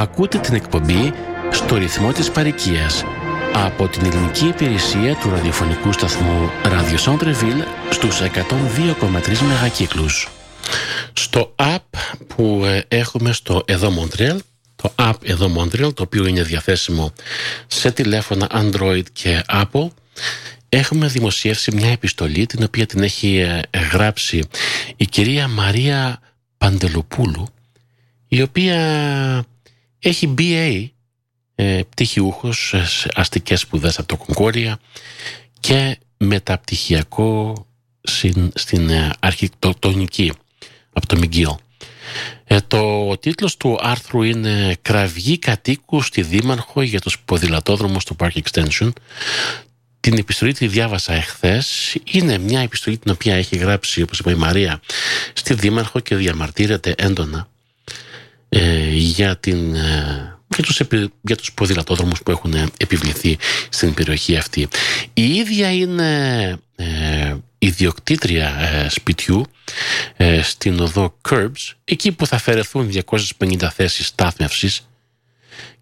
Ακούτε την εκπομπή στο ρυθμό της παροικίας από την ελληνική υπηρεσία του ραδιοφωνικού σταθμού Radio Centreville στους 102,3 μεγακύκλους. Στο app που ε, έχουμε στο Εδώ Montreal, το app Εδώ Montreal, το οποίο είναι διαθέσιμο σε τηλέφωνα Android και Apple, έχουμε δημοσιεύσει μια επιστολή την οποία την έχει ε, γράψει η κυρία Μαρία Παντελοπούλου η οποία έχει BA ε, πτυχιούχος σε αστικές σπουδές από το Κονκόρια και μεταπτυχιακό στην, στην ε, αρχιτεκτονική από το Μιγγίλ. Ε, το τίτλος του άρθρου είναι «Κραυγή κατοίκου στη Δήμαρχο για τους ποδηλατόδρομους του Park Extension». Την επιστολή τη διάβασα εχθές. Είναι μια επιστολή την οποία έχει γράψει, όπως είπα η Μαρία, στη Δήμαρχο και διαμαρτύρεται έντονα ε, για, την, ε, για, τους, για τους ποδηλατόδρομους που έχουν επιβληθεί στην περιοχή αυτή. Η ίδια είναι ε, ιδιοκτήτρια ε, σπιτιού ε, στην οδό Curbs, εκεί που θα αφαιρεθούν 250 θέσεις στάθμευσης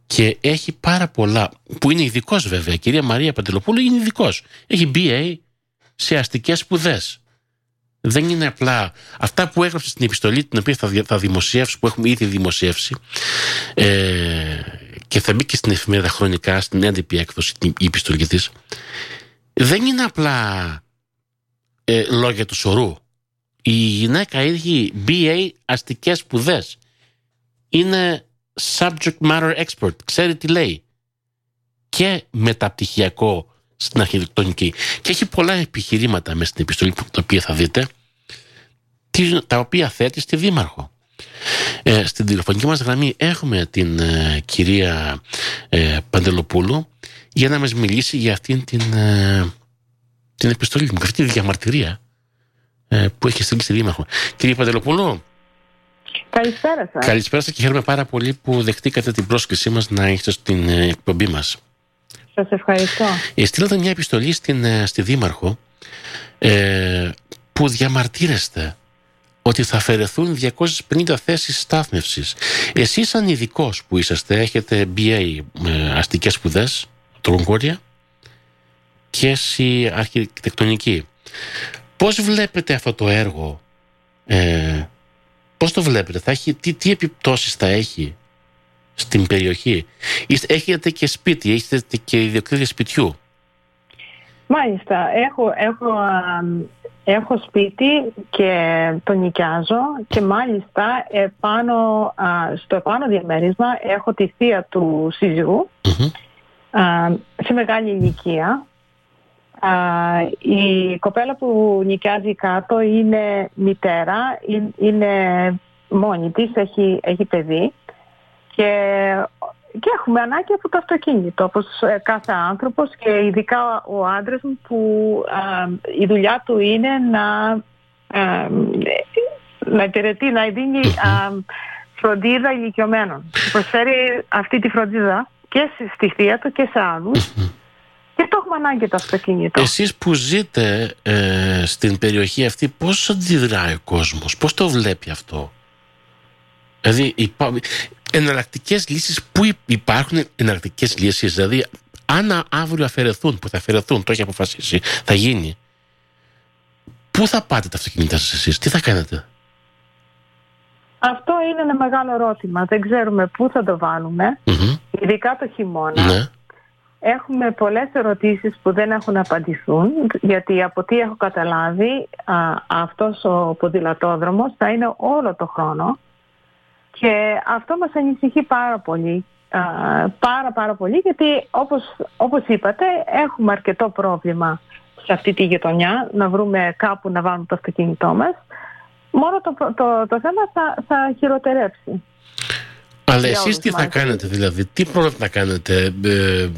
και έχει πάρα πολλά, που είναι ειδικός βέβαια, η κυρία Μαρία Παντελοπούλου είναι ειδικός. Έχει BA σε αστικές σπουδές δεν είναι απλά αυτά που έγραψες στην επιστολή την οποία θα, θα δημοσιεύσεις, που έχουμε ήδη δημοσιεύσει ε, και θα μπει και στην εφημερίδα χρονικά, στην έντυπη έκδοση η επιστολή της δεν είναι απλά ε, λόγια του σωρού. Η γυναίκα έχει BA αστικές σπουδές. Είναι subject matter expert, ξέρει τι λέει. Και μεταπτυχιακό στην αρχιτεκτονική. Και έχει πολλά επιχειρήματα μέσα στην επιστολή τα οποία θα δείτε, τα οποία θέτει στη Δήμαρχο. Ε, στην τηλεφωνική μας γραμμή έχουμε την ε, κυρία ε, Παντελοπούλου για να μας μιλήσει για αυτήν την, ε, την επιστολή μου, αυτή τη διαμαρτυρία που έχει στείλει στη Δήμαρχο. Κυρία Παντελοπούλου, Καλησπέρα σας. Καλησπέρα σας και χαίρομαι πάρα πολύ που δεχτήκατε την πρόσκλησή μας να έχετε στην εκπομπή μας. Σας ευχαριστώ. Στείλατε μια επιστολή στην, ε, στη Δήμαρχο ε, που διαμαρτύρεστε ότι θα αφαιρεθούν 250 θέσεις στάθμευσης. Εσείς σαν ειδικός που είσαστε, έχετε BA ε, αστικές σπουδές, το Κονκόρια και εσύ αρχιτεκτονική. Πώς βλέπετε αυτό το έργο, ε, πώς το βλέπετε, θα έχει, τι, τι επιπτώσεις θα έχει στην περιοχή. Έχετε και σπίτι, έχετε και ιδιοκτήτρια σπιτιού. Μάλιστα, έχω, έχω, έχω σπίτι και το νοικιάζω και μάλιστα επάνω, στο επάνω διαμέρισμα έχω τη θεία του συζυγου σε μεγάλη ηλικία. η κοπέλα που νοικιάζει κάτω είναι μητέρα, είναι μόνη της, έχει, έχει παιδί και, και έχουμε ανάγκη από το αυτοκίνητο, όπως ε, κάθε άνθρωπος και ειδικά ο άντρας μου που η δουλειά του είναι να, να υπηρετεί, να δίνει φροντίδα ηλικιωμένων. Προσφέρει αυτή τη φροντίδα και στη θεία του και σε άλλους. Και το έχουμε ανάγκη το αυτοκίνητο. Εσείς που ζείτε ε, στην περιοχή αυτή, πώς αντιδράει ο κόσμος, πώς το βλέπει αυτό; Δηλαδή εναλλακτικές λύσεις, πού υπάρχουν εναλλακτικές λύσεις, δηλαδή αν αύριο αφαιρεθούν, που θα αφαιρεθούν, το έχει αποφασίσει, θα γίνει. Πού θα πάτε τα αυτοκίνητά σας εσείς, τι θα κάνετε; Αυτό είναι ένα μεγάλο ερώτημα. Δεν ξέρουμε πού θα το βάλουμε, ειδικά το χειμώνα. Ναι. Έχουμε πολλές ερωτήσεις που δεν έχουν απαντηθούν, γιατί από τι έχω καταλάβει, α, αυτός ο ποδηλατόδρομος θα είναι όλο το χρόνο και αυτό μας ανησυχεί πάρα πολύ. πάρα πάρα πολύ γιατί όπως, όπως είπατε έχουμε αρκετό πρόβλημα σε αυτή τη γειτονιά να βρούμε κάπου να βάλουμε το αυτοκίνητό μας. Μόνο το, το, το θέμα θα, θα χειροτερέψει. Αλλά εσείς τι θα κάνετε δηλαδή, τι πρόβλημα θα κάνετε, ε,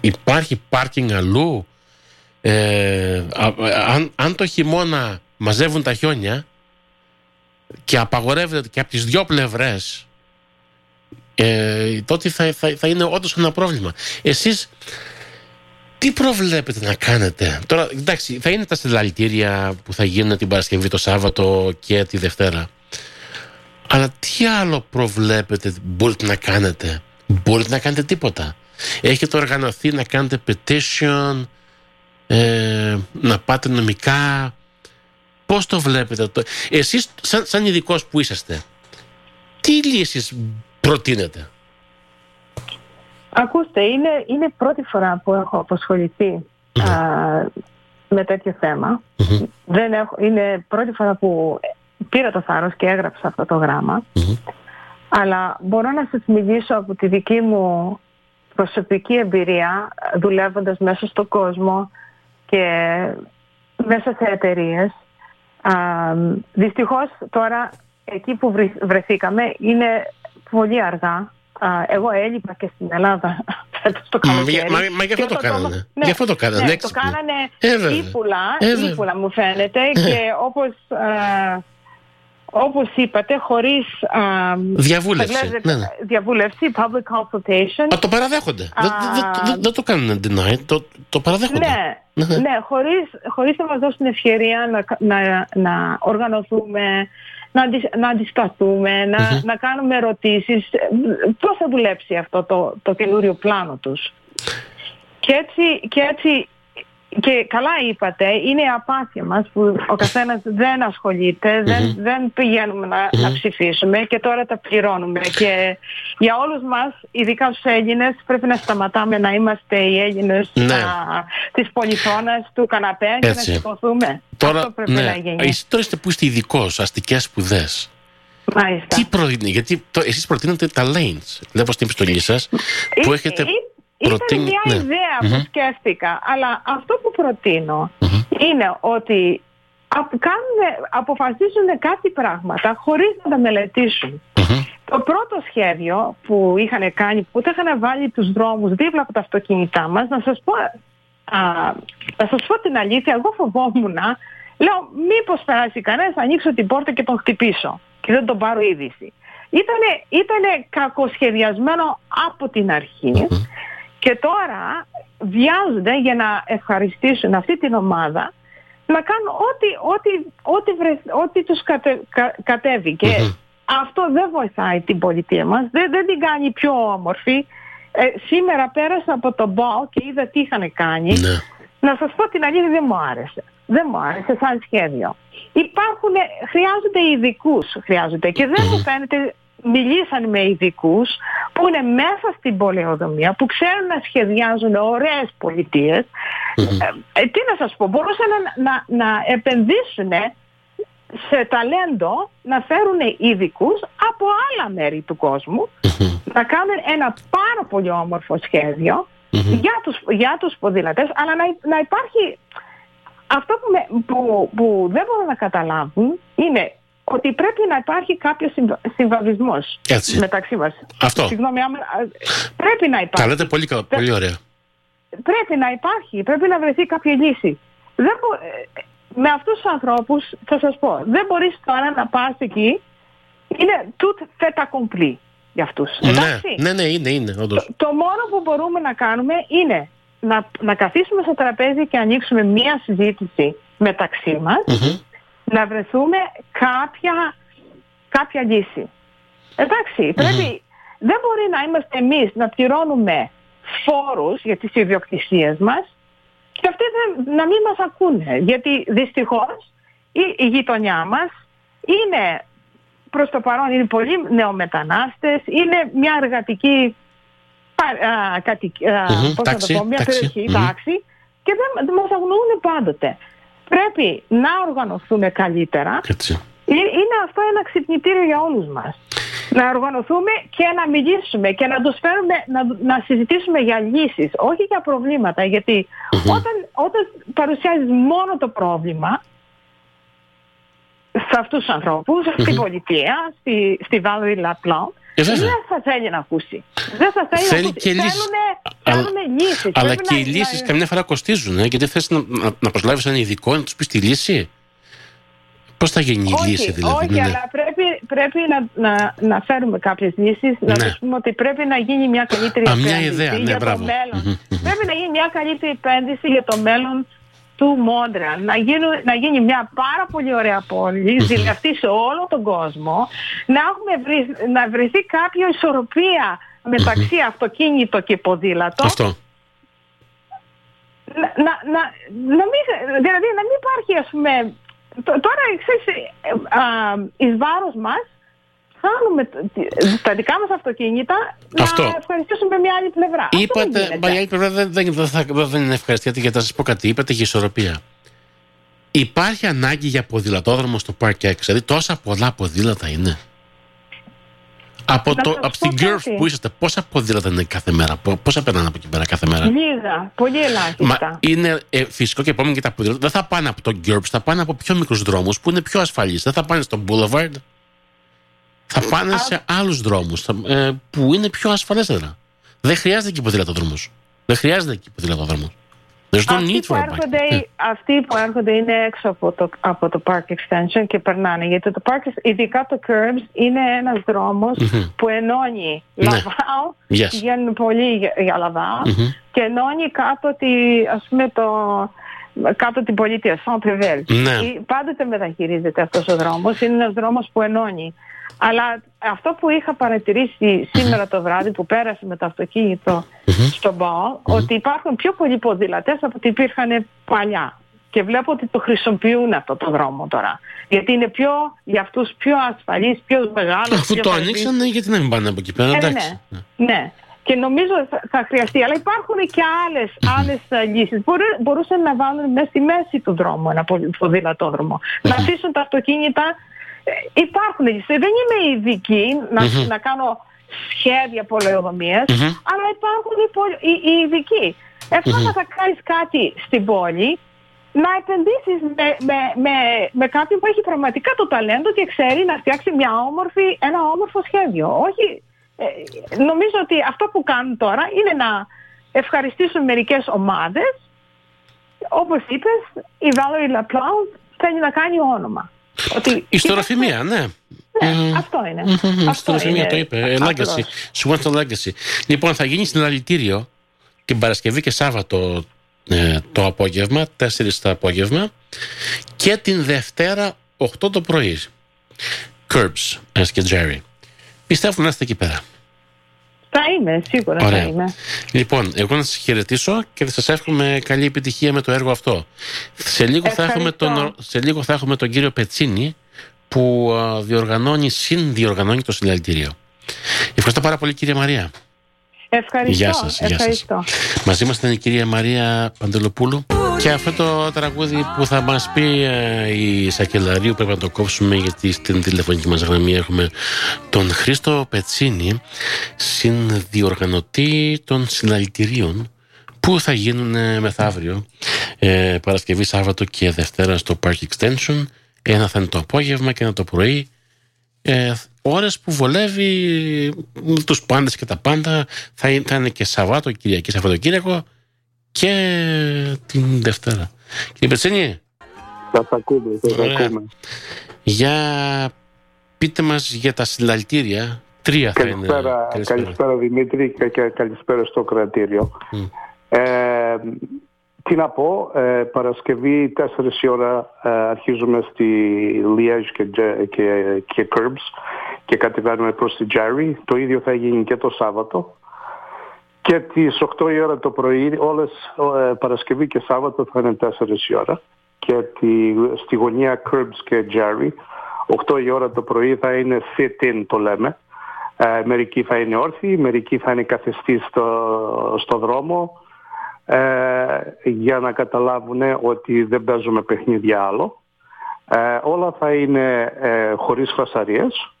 υπάρχει πάρκινγκ αλλού, ε, αν, αν το χειμώνα μαζεύουν τα χιόνια, και απαγορεύεται και από τις δυο πλευρές ε, τότε θα, θα, θα είναι όντως ένα πρόβλημα. Εσείς τι προβλέπετε να κάνετε; Τώρα εντάξει θα είναι τα συλλαλητήρια που θα γίνουν την Παρασκευή το Σάββατο και τη Δευτέρα Αλλά τι άλλο προβλέπετε, μπορείτε να κάνετε; Μπορείτε να κάνετε τίποτα. Έχετε οργανωθεί να κάνετε petition, ε, να πάτε νομικά; Πώς το βλέπετε το... Εσείς σαν, σαν ειδικός που είσαστε, τι λύσεις προτείνετε; Ακούστε, είναι, είναι πρώτη φορά που έχω ναι. με τέτοιο Δεν έχω, είναι πρώτη φορά που πήρα το θάρρος και έγραψα αυτό το γραμμα Αλλά μπορώ να σας μιλήσω από τη δική μου προσωπική εμπειρία δουλεύοντας μέσα στον κόσμο και μέσα σε εταιρείες. Δυστυχώς τώρα εκεί που βρεθήκαμε είναι πολύ αργά. Εγώ έλειπα και στην Ελλάδα το καλοκαίρι. Μα, μα, γι' αυτό το, κάνανε. Ναι, γι' αυτό το κάνανε. Ναι, το κάνανε ε, ύπουλα, ύπουλα μου φαίνεται ε. και όπως όπως είπατε, χωρίς διαβούλευση. Ναι, ναι. διαβούλευση, public consultation. Α, το παραδέχονται. δεν, το κάνουν deny, το, το παραδέχονται. Ναι, ναι, ναι. ναι χωρίς, χωρίς να μας δώσουν ευκαιρία να, να, να οργανωθούμε, να, να αντισταθούμε, να, να κάνουμε ερωτήσεις. Πώς θα δουλέψει αυτό το, το καινούριο πλάνο τους. Και έτσι, και έτσι και καλά είπατε, είναι η απάθεια μας που ο καθένας δεν ασχολειται δεν, δεν πηγαίνουμε να, να ψηφίσουμε και τώρα τα πληρώνουμε. Και για όλους μας, ειδικά στους Έλληνες, πρέπει να σταματάμε να είμαστε οι Έλληνες ναι. της πολυθώνας, του καναπέ και να σηκωθούμε. Τώρα, Αυτό πρέπει ναι. να γίνει. Εσύ τώρα είστε που είστε ειδικό, αστικές σπουδές. Μάλιστα. Τι προτείνει, γιατί το, εσείς προτείνετε τα lanes, βλέπω στην επιστολή σας, που ε, έχετε... Ε, ήταν μια ναι. ιδέα που σκέφτηκα, αλλά αυτό που προτεινω είναι ότι κάνουν, αποφασίζουν κάτι πράγματα χωρίς να τα μελετησουν Το πρώτο σχέδιο που είχαν κάνει, που είχαν βάλει τους δρόμους δίπλα από τα αυτοκίνητά μας, να σας πω, α, να σας πω την αλήθεια, εγώ φοβόμουν, λέω μήπως περάσει κανένας, ανοίξω την πόρτα και τον χτυπήσω και δεν τον πάρω είδηση. Ήτανε, ήτανε κακοσχεδιασμένο από την αρχη και τώρα βιάζονται για να ευχαριστήσουν αυτή την ομάδα να κάνουν ό,τι, ό,τι, ό,τι, ό,τι τους κατέβει. Και αυτό δεν βοηθάει την πολιτεία μας, δεν, δεν την κάνει πιο όμορφη. Ε, σήμερα πέρασα από τον Μπαλ και είδα τι είχαν κάνει. Ναι. Να σας πω την αλήθεια δεν μου άρεσε. Δεν μου άρεσε σαν σχέδιο. Υπάρχουν, χρειάζονται ειδικούς χρειάζονται και δεν μου φαίνεται μιλήσαν με ειδικούς που είναι μέσα στην πολεοδομία, που ξέρουν να σχεδιάζουν ωραίες πολιτείες. Ε, ε, τι να σας πω, μπορούσαν να, να, να επενδύσουν σε ταλέντο να φέρουν ειδικούς από άλλα μέρη του κόσμου να κάνουν ένα πάρα πολύ όμορφο για, τους, για τους ποδηλατές αλλά να, να υπάρχει αυτό που, που, που δεν μπορούν να καταλάβουν είναι ότι πρέπει να υπάρχει κάποιος συμβαδισμός μεταξύ μας. Αυτό. Συγγνώμη, άμα, πρέπει να υπάρχει. Τα λέτε πολύ, πολύ ωραία. Πρέπει να υπάρχει, πρέπει να βρεθεί κάποια λύση. Δεν ε, με αυτούς τους ανθρώπους, θα σας πω, δεν μπορείς τώρα να πας εκεί, είναι tout fait accompli για αυτούς. Ναι, ναι, ναι, είναι, είναι, όντως. Το, το, μόνο που μπορούμε να κάνουμε είναι να, να καθίσουμε στο τραπέζι και ανοίξουμε μία συζήτηση μεταξύ μας, να βρεθούμε κάποια, κάποια λύση. Εντάξει, πρέπει, δεν μπορεί να είμαστε εμείς να πληρώνουμε φόρους για τις ιδιοκτησίες μας και αυτοί να μην μας ακούνε. Γιατί δυστυχώς η, η γειτονιά μας είναι προς το παρόν είναι πολύ νεομετανάστες, είναι μια εργατική α, το πω, μια περιοχή, τάξη και δεν μας αγνοούν πάντοτε πρέπει να οργανωθούμε καλύτερα. Έτσι. Ε, είναι αυτό ένα ξυπνητήριο για όλους μας. Να οργανωθούμε και να μιλήσουμε και να τους φέρουμε, να, να συζητήσουμε για λύσεις, όχι για προβλήματα. όταν, όταν παρουσιάζεις μόνο το πρόβλημα, σε αυτούς τους ανθρώπους, στην πολιτεία, στη, στη Valerie Laplan, ε, δεν θα θέλει να ακούσει. Δεν θα θέλει, θέλει να ακούσει. Και λύσεις. Θέλουν, λύσεις. Αλλά και οι λύσεις καμιά φορά κοστίζουν. Ε, γιατί θες να, να, να προσλάβεις έναν ειδικό να τους πεις τη λύση. Πώς θα γίνει η λύση δηλαδή. Όχι, ναι, ναι. αλλά πρέπει, πρέπει να, να, να φέρουμε κάποιες λύσεις, να ναι. πούμε ότι πρέπει να γίνει μια καλύτερη Α, επένδυση μια ιδέα, ναι, για μπράβο. το μέλλον. πρέπει να γίνει μια καλύτερη επένδυση για το μέλλον του Μόντρεαλ να, να γίνει μια πάρα πολύ ωραία πόλη, ζηλευτή σε όλο τον κόσμο, να, έχουμε βρει, να βρεθεί κάποια ισορροπία μεταξύ αυτοκίνητο και ποδήλατο. Αυτό. Να, να, να, να μην, δηλαδή να μην υπάρχει ας πούμε τώρα ξέρεις ε, εις βάρος μας χάνουμε τα δικά μας αυτοκίνητα Αυτό. να ευχαριστήσουμε μια άλλη πλευρά. Είπατε, μα η άλλη πλευρά δεν, δεν, δεν, δεν είναι ευχαριστία γιατί θα σας πω κάτι, είπατε για ισορροπία. Υπάρχει ανάγκη για ποδηλατόδρομο στο Park X, δηλαδή τόσα πολλά ποδήλατα είναι. Από, το, από την Girls που είσαστε, πόσα ποδήλατα είναι κάθε μέρα, πόσα περνάνε από εκεί πέρα κάθε μέρα; Λίγα, πολύ ελάχιστα. Μα είναι ε, φυσικό και επόμενο και τα ποδήλατα δεν θα πάνε από το Girls, θα πάνε από πιο μικρούς δρόμους που είναι πιο ασφαλείς. Δεν θα πάνε στο Boulevard, θα πάνε σε άλλους δρόμους ε, που είναι πιο ασφαλέστερα. Δεν χρειάζεται εκεί ποδηλατόδρομο. Δεν χρειάζεται εκεί ποδηλατόδρομο. Αυτοί, που έρχονται, yeah. αυτοί που έρχονται είναι έξω από το, από το Park Extension και περνάνε. Γιατί το Park, ειδικά το Curbs, είναι ένας δρόμος mm-hmm. που ενώνει ναι. Λαβάο, yes. πηγαίνουν πολύ για, για Λαβάο mm-hmm. και ενώνει κάτω, τη, ας πούμε, το, κάτω την πολιτεία, Centre-Ville. Ναι. Πάντοτε μεταχειρίζεται αυτός ο δρόμος, είναι ένας δρόμος που ενώνει. Αλλά αυτό που είχα παρατηρήσει σήμερα το βράδυ που πέρασε με το αυτοκίνητο στον ΠΑΟ, ότι υπάρχουν πιο πολλοί ποδήλατες από ό,τι υπήρχαν παλιά. Και βλέπω ότι το χρησιμοποιούν αυτό το δρόμο τώρα. Γιατί είναι πιο, για αυτούς πιο ασφαλής, πιο μεγάλος. Αφού το ανοίξανε, γιατί να μην πάνε από εκεί πέρα, ε, εντάξει. Ναι, ναι. Και νομίζω θα χρειαστεί. Αλλά υπάρχουν και άλλες, άλλες ε, λύσεις. μπορούσαν να βάλουν μέσα στη μέση του δρόμου ένα ποδηλατόδρομο. Να αφήσουν τα αυτοκίνητα ε, υπάρχουν Δεν είμαι ειδική να, να κάνω σχέδια αλλά υπάρχουν οι, οι, ειδικοί. Εφόσον θα κάνεις κάτι στην πόλη, να επενδύσεις με, με, με, με κάποιον που έχει πραγματικά το ταλέντο και ξέρει να φτιάξει μια όμορφη, ένα όμορφο σχέδιο. Όχι, ε, νομίζω ότι αυτό που κάνουν τώρα είναι να ευχαριστήσουν μερικές ομάδες. Όπως είπες, η Valerie Laplan θέλει να κάνει όνομα. Ότι Ιστοροφημία, ναι. Ναι, αυτό είναι. Ιστοροφημία το είπε. Legacy. Σου το legacy. Λοιπόν, θα γίνει συναλλητήριο την Παρασκευή και Σάββατο ε, το απόγευμα, 4 το απόγευμα και την Δευτέρα 8 το πρωί. Curbs, S και Jerry. Πιστεύω να είστε εκεί πέρα. Θα είμαι, σίγουρα Ωραία. θα είμαι. Λοιπόν, εγώ να σας χαιρετήσω και θα σας εύχομαι καλή επιτυχία με το έργο αυτό. Σε λίγο, θα έχουμε, τον, σε λίγο θα έχουμε τον κύριο Πετσίνη που διοργανώνει, συνδιοργανώνει το συλλαλητήριο. Ευχαριστώ πάρα πολύ κύριε Μαρία. Ευχαριστώ. Γεια σας. Ευχαριστώ. Μαζί μας ήταν η κυρία Μαρία Παντελοπούλου. Και αυτό το τραγούδι που θα μας πει ε, η Σακελαρίου πρέπει να το κόψουμε γιατί στην τηλεφωνική μας γραμμή έχουμε τον Χρήστο Πετσίνη συνδιοργανωτή των συλλαλητηρίων που θα γίνουν μεθαύριο ε, Παρασκευή, Σάββατο και Δευτέρα στο Park Extension. Ένα θα είναι το απόγευμα και ένα το πρωί. Ε, ώρες που βολεύει τους πάντες και τα πάντα. Θα είναι, θα είναι και Σαββάτο, Κυριακή, Σαββατοκύριακο και την Δευτέρα. Κύριε Πετσένιε. Θα τα ακούμε, θα τα ακούμε. Για πείτε μας για τα συλλαλητήρια. Τρία θα είναι. Καλησπέρα, καλησπέρα Δημήτρη και καλησπέρα στο κρατήριο. Mm. Ε, τι να πω, ε, Παρασκευή 4 η ώρα ε, αρχίζουμε στη Liège και, και, και Curbs και κατεβαίνουμε προς τη Τζάρι. Το ίδιο θα γίνει και το Σάββατο. Και τις 8 η ώρα το πρωί, όλες ε, Παρασκευή και Σάββατο θα είναι 4 η ώρα. Και τη, στη γωνία Curbs και Jerry, 8 η ώρα το πρωί θα είναι sit-in το λέμε. Ε, μερικοί θα είναι όρθιοι, μερικοί θα είναι καθιστοί στο, στο δρόμο ε, για να καταλάβουν ότι δεν παίζουμε παιχνίδια άλλο. Ε, όλα θα είναι ε, χωρίς φασαρίες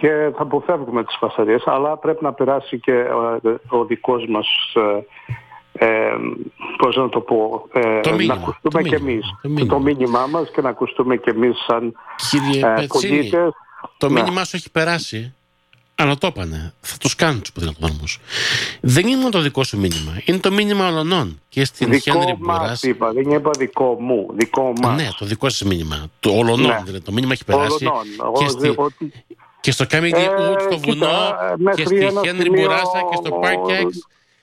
και θα αποφεύγουμε τις φασαρίες αλλά πρέπει να περάσει και ο, ο δικός μας ε, ε, πώς να το πω ε, το να ακουστούμε και εμείς το μήνυμα. το μήνυμά μας και να ακουστούμε και εμείς σαν Κύριε ε, πολίτες το ναι. μήνυμά σου έχει περάσει αλλά το έπανε. Θα τους κάνουν τους ποδηλατοδρόμου. Δεν είναι μόνο το δικό σου μήνυμα. Είναι το μήνυμα όλων. Και στην Χένρι Μπουρά. είπα, δεν είπα δικό μου. Δικό μας. Ναι, το δικό σας μήνυμα. Το όλων. Ναι. Δηλαδή, το μήνυμα έχει περάσει. Και, στη, και στο Κάμινγκ ε, στο βουνό, και στη Χένρι Μπουράσα και στο Park X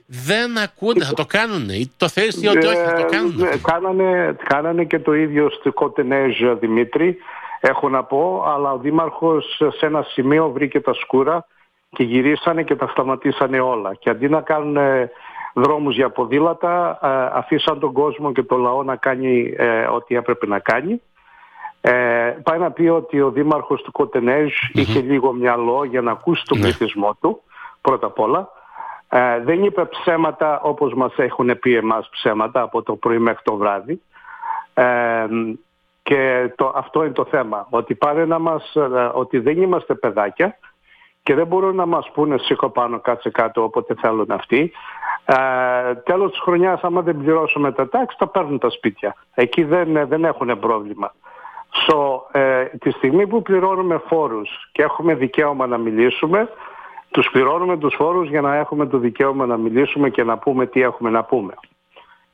δεν ακούνε, θα το κάνουν. Ή το θέλει ή ότι όχι, θα το κάνουν. Ε, κάνανε, κάνανε και το ίδιο στο Κοτενέζ Δημήτρη, έχω να πω, αλλά ο Δήμαρχος σε ένα σημείο βρήκε τα σκούρα και γυρίσανε και τα σταματήσανε όλα. Και αντί να κάνουν δρόμους για ποδήλατα, ε, αφήσαν τον κόσμο και το λαό να κάνει ε, ό,τι έπρεπε να κάνει. Ε, πάει να πει ότι ο δήμαρχος του κοτενεζ είχε λίγο μυαλό για να ακούσει τον ναι. πληθυσμό του, πρώτα απ' όλα. Ε, δεν είπε ψέματα όπως μας έχουν πει εμάς ψέματα από το πρωί μέχρι το βράδυ. Ε, και το, αυτό είναι το θέμα, ότι πάρε να μας, ε, ότι δεν είμαστε παιδάκια και δεν μπορούν να μας πούνε σήκω πάνω κάτσε κάτω όποτε θέλουν αυτοί. Ε, τέλος της χρονιάς άμα δεν πληρώσουμε τα τάξη τα παίρνουν τα σπίτια. Εκεί δεν, δεν έχουν πρόβλημα. So, ε, τη στιγμή που πληρώνουμε φόρους και έχουμε δικαίωμα να μιλήσουμε, τους πληρώνουμε τους φόρους για να έχουμε το δικαίωμα να μιλήσουμε και να πούμε τι έχουμε να πούμε.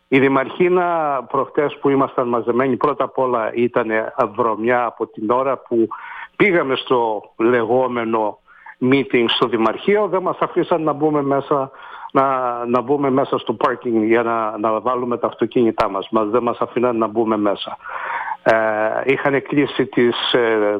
Η Δημαρχίνα προχτές που ήμασταν μαζεμένοι πρώτα απ' όλα ήταν βρωμιά από την ώρα που πήγαμε στο λεγόμενο meeting στο Δημαρχείο, δεν μας αφήσαν να μπούμε μέσα, να, να μπούμε μέσα στο parking για να, να βάλουμε τα αυτοκίνητά μας. μας δεν μας αφήναν να μπούμε μέσα. Ε, είχαν κλείσει τις, ε,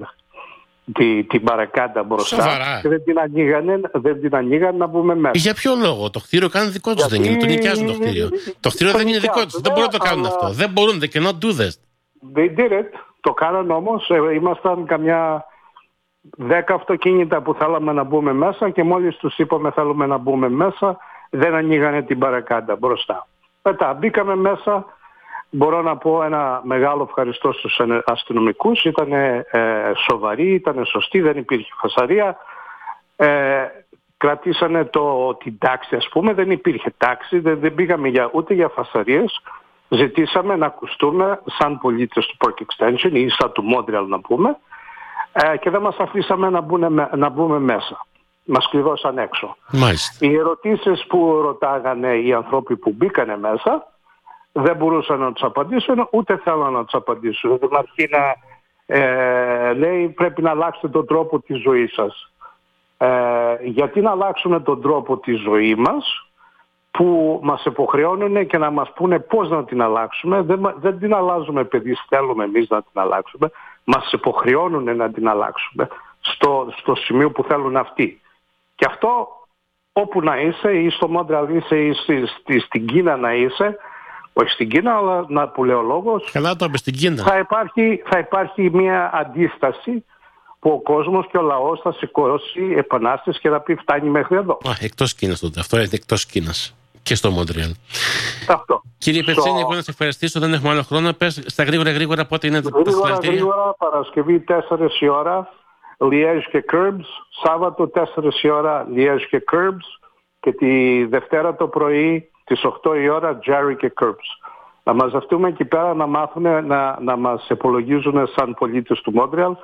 τη, την παρακάντα μπροστά και δεν την, ανοίγανε, δεν την ανοίγανε να μπούμε μέσα. Για ποιο λόγο, το κτίριο κάνουν δικό τους, δεν είναι, το νοικιάζουν το κτίριο. Το κτίριο δεν είναι δικό τους, δεν μπορούν να το κάνουν αυτό. Δεν μπορούν, they cannot do this. They did it. Το κάναν όμως, ε, ήμασταν καμιά δέκα αυτοκίνητα που θέλαμε να μπούμε μέσα και μόλις τους είπαμε θέλουμε να μπούμε μέσα, δεν ανοίγανε την παρακάντα μπροστά. Μετά μπήκαμε μέσα, μπορώ να πω ένα μεγάλο ευχαριστώ στους αστυνομικούς, ήταν ε, σοβαροί, ήταν σωστοί, δεν υπήρχε φασαρία. Ε, κρατήσανε το, την τάξη ας πούμε, δεν υπήρχε τάξη, δεν, δεν πήγαμε για, ούτε για φασαρίες. Ζητήσαμε να ακουστούμε σαν πολίτες του Park Extension ή σαν του Montreal να πούμε ε, και δεν μας αφήσαμε να, να μπούμε μέσα. Μας κλειδώσαν έξω. Μάλιστα. Οι ερωτήσεις που ρωτάγανε οι άνθρωποι που μπήκανε μέσα δεν μπορούσαν να τους απαντήσουν ούτε θέλαν να τους απαντήσουν. Η Μαρκίνα ε, λέει πρέπει να αλλάξετε τον τρόπο της ζωής σας. Ε, γιατί να αλλάξουμε τον τρόπο της ζωής μας που μας υποχρεώνουν και να μας πούνε πώς να την αλλάξουμε. Δεν, δεν την αλλάζουμε επειδή θέλουμε εμείς να την αλλάξουμε. Μας υποχρεώνουν να την αλλάξουμε στο, στο σημείο που θέλουν αυτοί. Και αυτό όπου να είσαι ή στο Μόντρεαλ είσαι ή στη, στην Κίνα να είσαι όχι στην Κίνα, αλλά να που λέει ο λόγος, Καλά το στην Κίνα. Θα υπάρχει, θα υπάρχει μια αντίσταση που ο κόσμος και ο λαός θα σηκώσει επανάσταση και θα πει φτάνει μέχρι εδώ. Α, εκτός Κίνας τότε. Αυτό είναι εκτός Κίνας. Και στο Μόντριαλ. Αυτό. Κύριε Πετσίνη, εγώ να σε ευχαριστήσω. Δεν έχουμε άλλο χρόνο. Πες στα γρήγορα γρήγορα πότε είναι γρήγορα, τα συλλαλητήρια. Γρήγορα, Παρασκευή 4 η ώρα, Liège και Curbs. Σάββατο 4 η ώρα, Liège και Curbs. Και τη Δευτέρα το πρωί στις 8 η ώρα Jerry και Curbs. Να μαζευτούμε εκεί πέρα να μάθουν να, να μας υπολογίζουν σαν πολίτες του Μόντρεαλ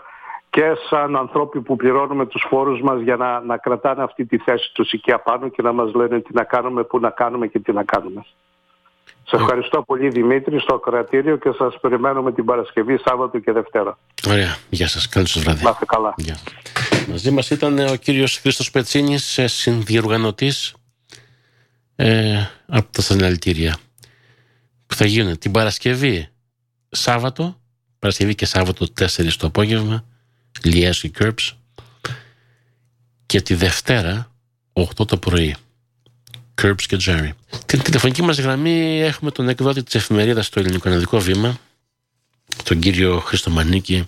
και σαν ανθρώποι που πληρώνουμε τους φόρους μας για να, να κρατάνε αυτή τη θέση τους εκεί απάνω και να μας λένε τι να κάνουμε, πού να κάνουμε και τι να κάνουμε. Σε ευχαριστώ πολύ Δημήτρη στο κρατήριο και σας περιμένουμε την Παρασκευή, Σάββατο και Δευτέρα. Ωραία. Γεια σας. Καλή σας βράδυ. Να καλά. Γεια. Μαζί μας ήταν ο κύριος Χρήστος Πετσίνης, συνδιοργανωτής ε, από τα συλλαλητήρια που θα γίνουν την Παρασκευή Σάββατο Παρασκευή και Σάββατο 4 το απόγευμα Λιές και Κέρπς. Και τη Δευτέρα 8 το πρωί Curbs και Jerry. Την τηλεφωνική μας γραμμή έχουμε τον εκδότη της εφημερίδας στο ελληνικό βήμα τον κύριο Χρήστο Μανίκη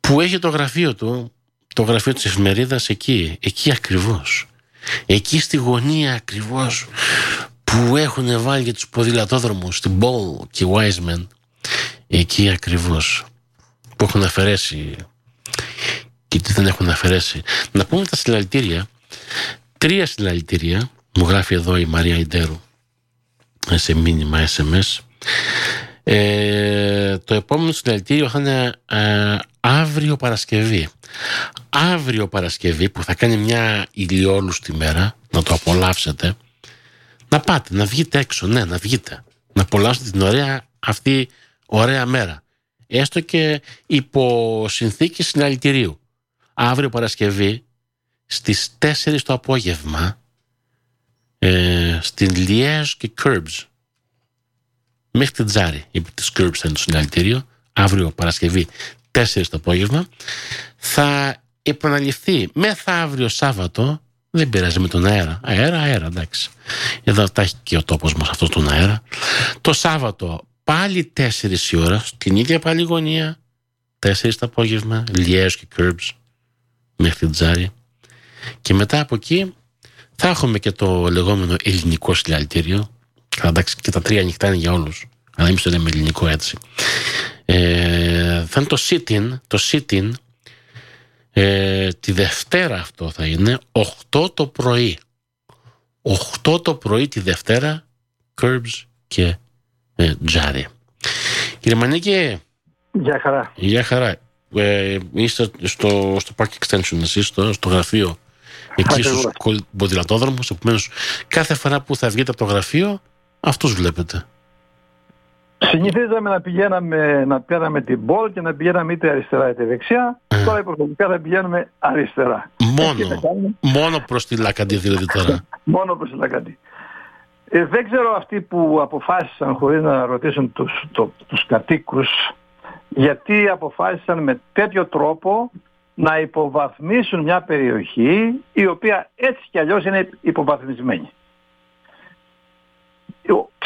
που έχει το γραφείο του το γραφείο της εφημερίδας εκεί, εκεί ακριβώς εκεί στη γωνία ακριβώς που έχουν βάλει για τους ποδηλατόδρομους στην Ball και Wiseman εκεί ακριβώς που έχουν αφαιρέσει και τι δεν έχουν αφαιρέσει. Να πούμε τα συλλαλητήρια. Τρία συλλαλητήρια μου γράφει εδώ η Μαρία Ιντέρου σε μήνυμα SMS ε, το επόμενο συλλαλητήριο θα είναι ε, αύριο Παρασκευή. Αύριο Παρασκευή που θα κάνει μια ηλιόλουστη μέρα, να το απολαύσετε, να πάτε, να βγείτε έξω, ναι, να βγείτε. Να απολαύσετε την ωραία αυτή ωραία μέρα. Έστω και υπό συνθήκη συλλαλητηρίου. Αύριο Παρασκευή στις 4 το απόγευμα ε, στην Liège και Curbs μέχρι την Τζάρη επί της Curbs θα είναι το συλλαλητήριο αύριο Παρασκευή 4 το απόγευμα θα επαναληφθεί μεθαύριο Σάββατο δεν πειράζει με τον αέρα. Αέρα, αέρα, εντάξει. Εδώ τα έχει και ο τόπος μας αυτό τον αέρα. Το Σάββατο πάλι 4 η ώρα, στην ίδια πάλι γωνία, 4 το απόγευμα, Liège και Curbs μέχρι την Τζάρη. Και μετά από εκεί θα έχουμε και το λεγόμενο ελληνικό συλλαλητήριο. Εντάξει, και τα τρία ανοιχτά είναι για όλους. Αλλά εμεί το λέμε ελληνικό έτσι. Ε, θα είναι το sit-in, το sit-in ε, τη Δευτέρα αυτό θα είναι 8 το πρωί. 8 το πρωί τη Δευτέρα Curbs και ε, Τζάρι. Κύριε Μανίκη. Γεια χαρά. Γεια χαρά. Ε, είστε στο, στο Park Extension εσείς, στο, στο γραφείο εκεί στους ποδηλατόδρομους επομένως κάθε φορά που θα βγείτε από το γραφείο αυτούς βλέπετε Συνηθίζαμε να πηγαίναμε, να πηγαίναμε την πόλη και να πηγαίναμε είτε αριστερά είτε δεξιά. Ε. Τώρα προσωπικά θα πηγαίνουμε αριστερά. Μόνο, μόνο προς τη Λακαντή δηλαδή τώρα. μόνο προς τη Λακαντή. Ε, δεν ξέρω αυτοί που αποφάσισαν χωρίς να ρωτήσουν τους, το, τους κατοίκους γιατί αποφάσισαν με τέτοιο τρόπο να υποβαθμίσουν μια περιοχή η οποία έτσι κι αλλιώς είναι υποβαθμισμένη.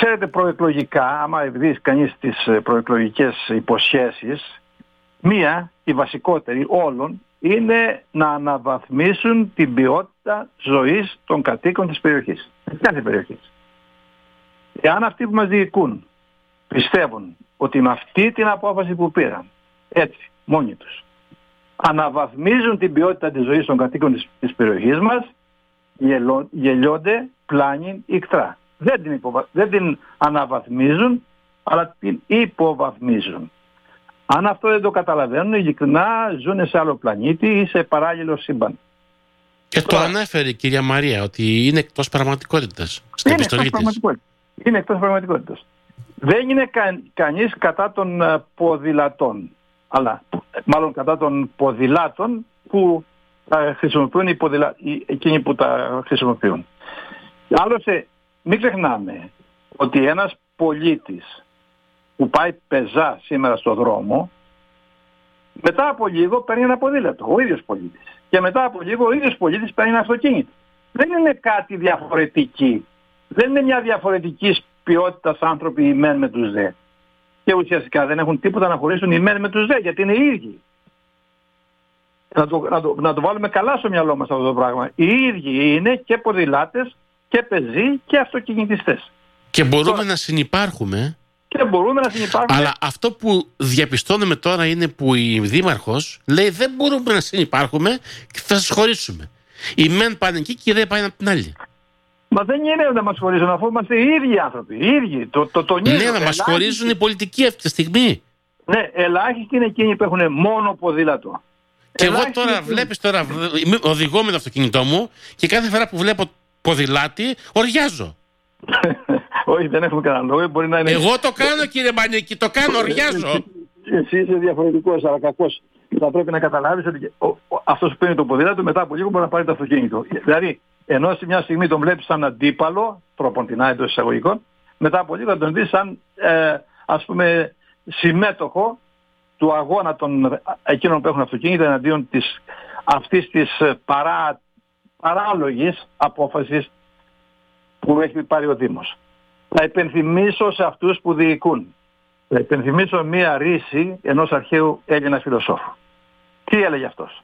Ξέρετε προεκλογικά, άμα δεις κανείς τις ε, προεκλογικές υποσχέσεις, μία, η βασικότερη όλων, είναι να αναβαθμίσουν την ποιότητα ζωής των κατοίκων της περιοχής. Κάθε περιοχής. Εάν αυτοί που μας διοικούν πιστεύουν ότι με αυτή την απόφαση που πήραν, έτσι, μόνοι τους, αναβαθμίζουν την ποιότητα της ζωής των κατοίκων της, της περιοχής μας, γελιώνται πλάνη ικτρά. Δεν την, δεν την αναβαθμίζουν, αλλά την υποβαθμίζουν. Αν αυτό δεν το καταλαβαίνουν, ειλικρινά ζουν σε άλλο πλανήτη ή σε παράλληλο σύμπαν. Και το ανέφερε η κυρία Μαρία ότι είναι εκτός πραγματικότητας στην είναι επιστολή της. Είναι εκτός πραγματικότητας. Δεν είναι κα, κανείς κατά των ε, ποδηλατών, αλλά μάλλον κατά των ποδηλάτων που τα χρησιμοποιούν οι ποδηλα... εκείνοι που τα χρησιμοποιούν. Άλλωστε, μην ξεχνάμε ότι ένας πολίτης που πάει πεζά σήμερα στο δρόμο, μετά από λίγο παίρνει ένα ποδήλατο, ο ίδιος πολίτης. Και μετά από λίγο ο ίδιος πολίτης παίρνει ένα αυτοκίνητο. Δεν είναι κάτι διαφορετική. Δεν είναι μια διαφορετική ποιότητα άνθρωποι οι μεν με τους δε. Και ουσιαστικά δεν έχουν τίποτα να χωρίσουν οι μεν με τους δε, γιατί είναι οι ίδιοι. Να το, να, το, να το βάλουμε καλά στο μυαλό μας αυτό το πράγμα. Οι ίδιοι είναι και ποδηλάτες και πεζοί και αυτοκινητιστές. Και μπορούμε να συνεπάρχουμε. Και μπορούμε να συνεπάρχουμε. Αλλά αυτό που διαπιστώνουμε τώρα είναι που η Δήμαρχος λέει δεν μπορούμε να συνεπάρχουμε και θα σας χωρίσουμε. Οι μεν πάνε εκεί και οι δε πάνε από την άλλη. Μα δεν είναι να μας χωρίζουν αφού είμαστε οι ίδιοι άνθρωποι. Οι ίδιοι. Το, το τονίζω. Ναι, να μας χωρίζουν οι πολιτικοί αυτή τη στιγμή. Ναι, ελάχιστοι είναι εκείνοι που έχουν μόνο ποδήλατο. Και εγώ τώρα βλέπεις τώρα, οδηγώ με το αυτοκίνητό μου και κάθε φορά που βλέπω ποδηλάτι, οριάζω. Όχι, δεν έχουμε κανένα λόγο. Μπορεί να είναι... Εγώ το κάνω κύριε Μανίκη, το κάνω, οριάζω. Εσύ είσαι διαφορετικός, αλλά κακός. Θα πρέπει να καταλάβεις ότι αυτός που παίρνει το ποδήλατο μετά από λίγο μπορεί να πάρει το αυτοκίνητο. Δηλαδή, ενώ σε μια στιγμή τον βλέπεις σαν αντίπαλο, τροποντινά εντός εισαγωγικών, μετά από λίγο θα τον δεις σαν ε, ας πούμε συμμέτοχο του αγώνα των εκείνων που έχουν αυτοκίνητα εναντίον της, αυτής της ε, παρά παράλογης απόφασης που έχει πάρει ο Δήμος. Θα υπενθυμίσω σε αυτούς που διοικούν. Θα υπενθυμίσω μία ρίση ενός αρχαίου Έλληνας φιλοσόφου. Τι έλεγε αυτός;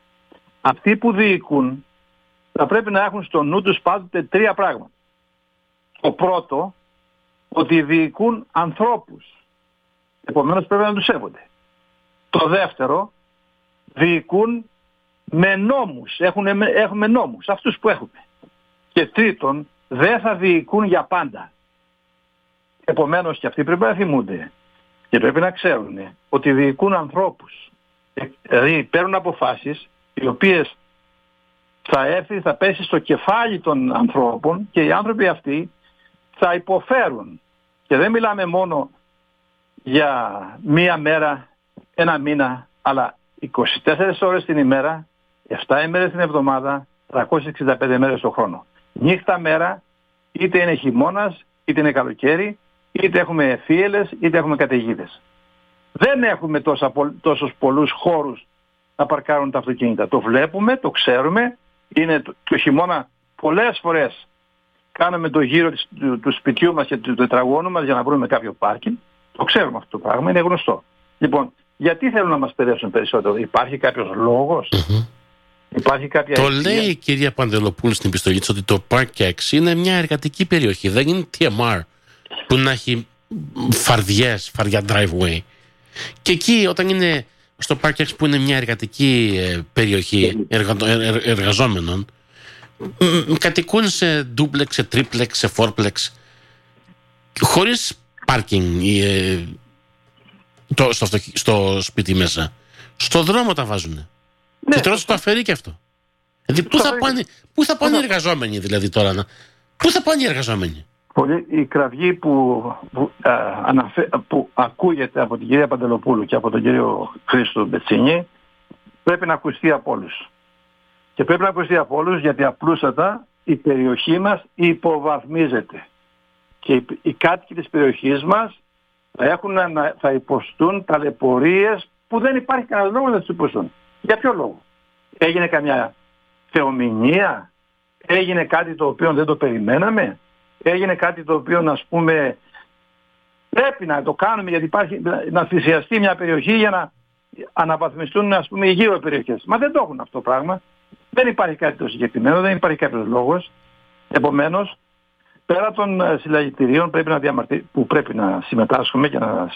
Αυτοί που διοικούν θα πρέπει να έχουν στο νου τους πάντοτε τρία πράγματα. Το πρώτο, ότι διοικούν ανθρώπους. Επομένως πρέπει να τους σέβονται. Το δεύτερο, διοικούν με νόμους. Έχουν, έχουμε νόμους, αυτούς που έχουμε. Και τρίτον, δεν θα διοικούν για πάντα. Επομένως και αυτοί πρέπει να θυμούνται και πρέπει να ξέρουν ότι διοικούν ανθρώπους. Ε, δηλαδή παίρνουν αποφάσεις οι οποίες θα έρθει, θα πέσει στο κεφάλι των ανθρώπων και οι άνθρωποι αυτοί θα υποφέρουν. Και δεν μιλάμε μόνο για μία μέρα, ένα μήνα, αλλά 24 ώρες την ημέρα 7 ημέρες την εβδομάδα, 365 μέρες το χρόνο. Νύχτα μέρα, είτε είναι χειμώνας, είτε είναι καλοκαίρι, είτε έχουμε θύελες, είτε έχουμε καταιγίδες. Δεν έχουμε τόσα, τόσους πολλούς χώρους να παρκάρουν τα αυτοκίνητα. Το βλέπουμε, το ξέρουμε, είναι το, το χειμώνα πολλές φορές κάναμε το γύρο του, του σπιτιού μας και του τετραγώνου μας για να βρούμε κάποιο πάρκινγκ. Το ξέρουμε αυτό το πράγμα, είναι γνωστό. Λοιπόν, γιατί θέλουν να μας παιδεύσουν περισσότερο. Υπάρχει κάποιος Υπάρχει κάποια το λέει η κυρία Παντελοπούλου στην επιστολή της ότι το Park X είναι μια εργατική περιοχή. Δεν είναι TMR που να έχει φαρδιές, φαρδιά driveway. Και εκεί όταν είναι στο Park X που είναι μια εργατική ε, περιοχή εργα, εργαζόμενων κατοικούν σε ντούπλεξ, σε τρίπλεξ, σε φόρπλεξ χωρίς πάρκινγκ ε, στο, στο σπίτι μέσα. Στο δρόμο τα βάζουν. Ναι. Και τώρα το αφαιρεί και αυτό. Δηλαδή, πού θα, πάνε, πού θα πάνε οι εργαζόμενοι δηλαδή τώρα, να... πού θα πάνε οι εργαζόμενοι; Πολύ, η κραυγή που, που, αναφε, που ακούγεται από την κυρία Παντελοπούλου και από τον κύριο Χρήστο Μπετσίνη πρέπει να ακουστεί από όλους. Και πρέπει να ακουστεί από όλους γιατί απλούστατα η περιοχή μας υποβαθμίζεται. Και οι, οι κάτοικοι της περιοχής μας θα, έχουν, θα υποστούν ταλαιπωρίες που δεν υπάρχει κανένας λόγος να τις υποστούν. Για ποιο λόγο; Έγινε καμιά θεομηνία, έγινε κάτι το οποίο δεν το περιμέναμε, έγινε κάτι το οποίο να πούμε πρέπει να το κάνουμε γιατί υπάρχει να θυσιαστεί μια περιοχή για να αναβαθμιστούν ας πούμε οι γύρω περιοχές. Μα δεν το έχουν αυτό το πράγμα. Δεν υπάρχει κάτι το συγκεκριμένο, δεν υπάρχει κάποιος λόγος. Επομένως, πέρα των ε, συλλαγητηρίων πρέπει να διαμαρτύ... που πρέπει να συμμετάσχουμε και να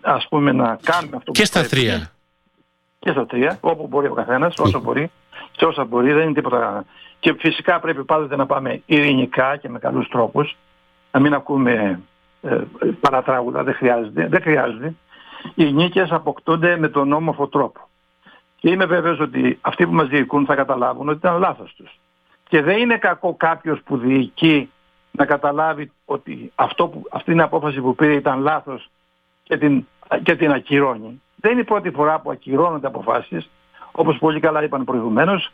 ας πούμε να κάνουμε αυτό και που στα τρία και στα τρία, όπου μπορεί ο καθένας, όσο μπορεί, και όσα μπορεί, δεν είναι τίποτα. Και φυσικά πρέπει πάντοτε να πάμε ειρηνικά και με καλούς τρόπους, να μην ακούμε ε, παρατράγουδα, δεν χρειάζεται. Δεν χρειάζεται. Οι νίκες αποκτούνται με τον όμορφο τρόπο. Και είμαι βέβαιος ότι αυτοί που μας διοικούν θα καταλάβουν ότι ήταν λάθος τους. Και δεν είναι κακό κάποιος που διοικεί να καταλάβει ότι αυτό που, αυτή την απόφαση που πήρε ήταν λάθος και την, και την ακυρώνει. Δεν είναι η πρώτη φορά που ακυρώνονται αποφάσεις, όπως πολύ καλά είπαν προηγουμένως,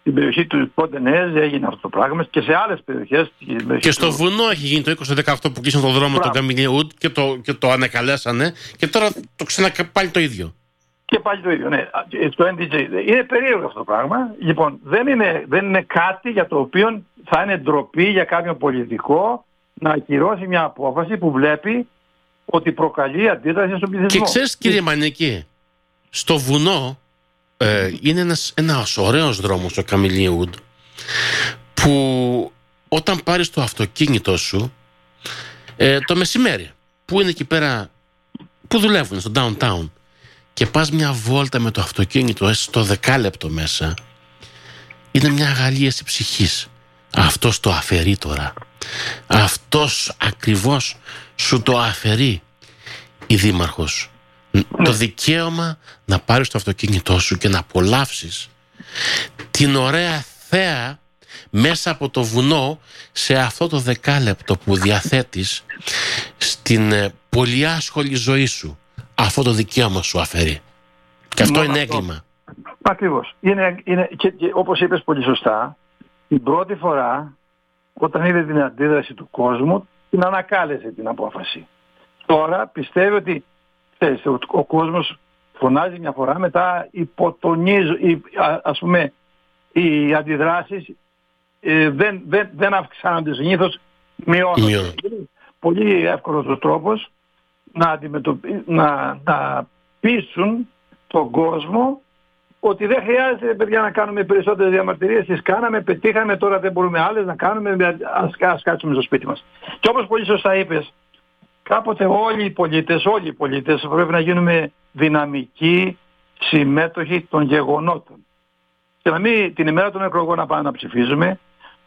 στην περιοχή του Πόντε Νέες έγινε αυτό το πράγμα και σε άλλες περιοχές. Και στο του... βουνό έχει γίνει το 2018 που κλείσαν τον δρόμο του Καμιλιούτ και το, και το ανακαλέσανε και τώρα το ξανά πάλι το ίδιο. Και πάλι το ίδιο, ναι. Το NDJ. Είναι περίεργο αυτό το πράγμα. Λοιπόν, δεν είναι, δεν είναι κάτι για το οποίο θα είναι ντροπή για κάποιον πολιτικό να ακυρώσει μια απόφαση που βλέπει ότι προκαλεί αντίδραση στον πληθυσμό. Και ξέρεις κύριε Μανίκη, στο βουνό ε, είναι ένας, ένας ωραίος δρόμος ο Καμιλιούντ που όταν πάρεις το αυτοκίνητο σου ε, το μεσημέρι που είναι εκεί πέρα που δουλεύουν στο downtown και πας μια βόλτα με το αυτοκίνητο στο δεκάλεπτο μέσα είναι μια αγαλίαση ψυχής αυτός το αφαιρεί τώρα αυτός ακριβώς σου το αφαιρεί η δήμαρχος. Το δικαίωμα να πάρεις το αυτοκίνητό σου και να απολαύσεις την ωραία θέα μέσα από το βουνό σε αυτό το δεκάλεπτο που διαθέτεις στην ε, πολύ άσχολη ζωή σου. Αυτό το δικαίωμα σου αφαιρεί. Και αυτό είναι έγκλημα. Ακριβώς. Είναι, είναι, και, και όπως είπες πολύ σωστά την πρώτη φορά όταν είδες την αντίδραση του κόσμου την ανακάλεσε την απόφαση Τώρα πιστεύει ότι θες, ο, ο κόσμος φωνάζει μια φορά, μετά υποτονίζει, ας πούμε, οι αντιδράσεις ε, δεν, δεν, δεν αυξάνονται συνήθως, μειώνονται. Είναι πολύ εύκολος ο τρόπος να, να, να πείσουν τον κόσμο ότι δεν χρειάζεται παιδιά να κάνουμε περισσότερες διαμαρτυρίες, τις κάναμε, πετύχαμε, τώρα δεν μπορούμε άλλες να κάνουμε, ας, ας κάτσουμε στο σπίτι μας. Και όπως πολύ σωστά είπες, κάποτε όλοι οι πολίτες, όλοι οι πολίτες πρέπει να γίνουμε δυναμικοί συμμέτοχοι των γεγονότων. Και να μην την ημέρα των εκλογών να πάμε να ψηφίζουμε,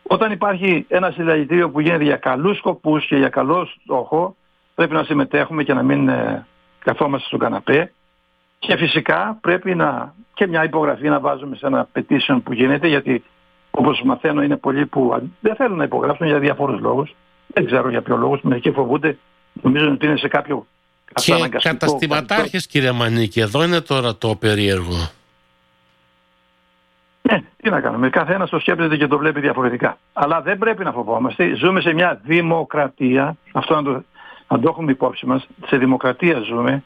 όταν υπάρχει ένα συλλαγητήριο που γίνεται για καλούς σκοπούς και για καλό στόχο, πρέπει να συμμετέχουμε και να μην ε, καθόμαστε στον καναπέ. Και φυσικά πρέπει να και μια υπογραφή να βάζουμε σε ένα petition που γίνεται, γιατί όπως μαθαίνω είναι πολλοί που δεν θέλουν να υπογράψουν για διαφόρους λόγους. Δεν ξέρω για ποιο λόγο, μερικοί φοβούνται Νομίζω ότι είναι σε κάποιο και καταστηματάρχες κύριε Μανίκη, εδώ είναι τώρα το περίεργο. Ναι, Τι να κάνουμε, καθένας το σκέπτεται και το βλέπει διαφορετικά. Αλλά δεν πρέπει να φοβόμαστε. Ζούμε σε μια δημοκρατία, αυτό να το, να το έχουμε υπόψη μας, σε δημοκρατία ζούμε.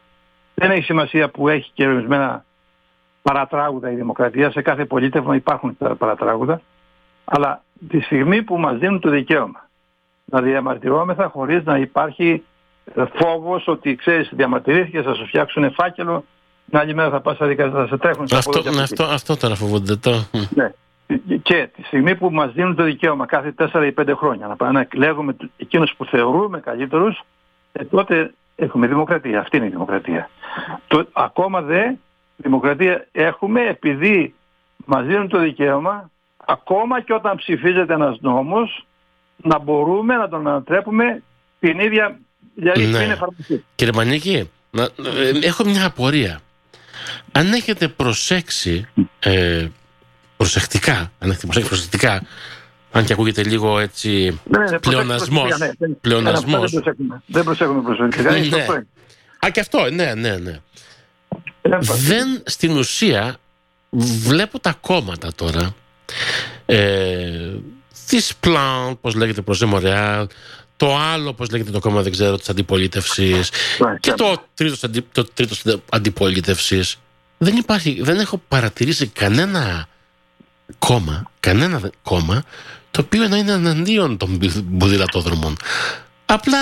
Δεν έχει σημασία που έχει και ορισμένα παρατράγουδα η δημοκρατία, σε κάθε πολίτευμα υπάρχουν τα παρατράγουδα, αλλά τη στιγμή που μας δίνουν το δικαίωμα να διαμαρτυρόμεθα χωρίς να υπάρχει ε, φόβος ότι ξέρεις διαμαρτυρήθηκες θα σου φτιάξουν φάκελο την άλλη μέρα θα πας στα δικαστήρια, θα σε τρέχουν αυτό, ναι, αυτό, αυτό τώρα φοβούνται το. Ναι. Και τη στιγμή που μας δίνουν το δικαίωμα κάθε 4 ή 5 χρόνια να πάμε να εκλέγουμε εκείνους που θεωρούμε καλύτερους, ε, τότε έχουμε δημοκρατία. Αυτή είναι η δημοκρατία. Το, ακόμα δε δημοκρατία έχουμε επειδή μας δίνουν το δικαίωμα ακόμα και όταν ψηφίζεται ένας νόμος να μπορούμε να τον ανατρέπουμε την ίδια δηλαδή ναι. εφαρμογή. Κύριε Μανίκη, να, ε, έχω μια απορία. Αν έχετε προσέξει ε, προσεκτικά, αν έχετε προσέξει προσεκτικά, αν και ακούγεται λίγο έτσι ναι, ναι, πλεονασμός. Ναι, πλεονασμός. Δεν προσέχουμε προσεκτικά. Ναι. Α, και αυτό, ναι, ναι, ναι. Δεν, στην ουσία, βλέπω τα κόμματα τώρα, ε, της Πλάν, πώς λέγεται προς Μορεάλ, το άλλο, πώς λέγεται το κόμμα, δεν ξέρω, της αντιπολίτευσης και το τρίτος, το τρίτος αντιπολίτευσης. Δεν υπάρχει, δεν έχω παρατηρήσει κανένα κόμμα, κανένα κόμμα το οποίο να είναι εναντίον των ποδηλατόδρομων. Απλά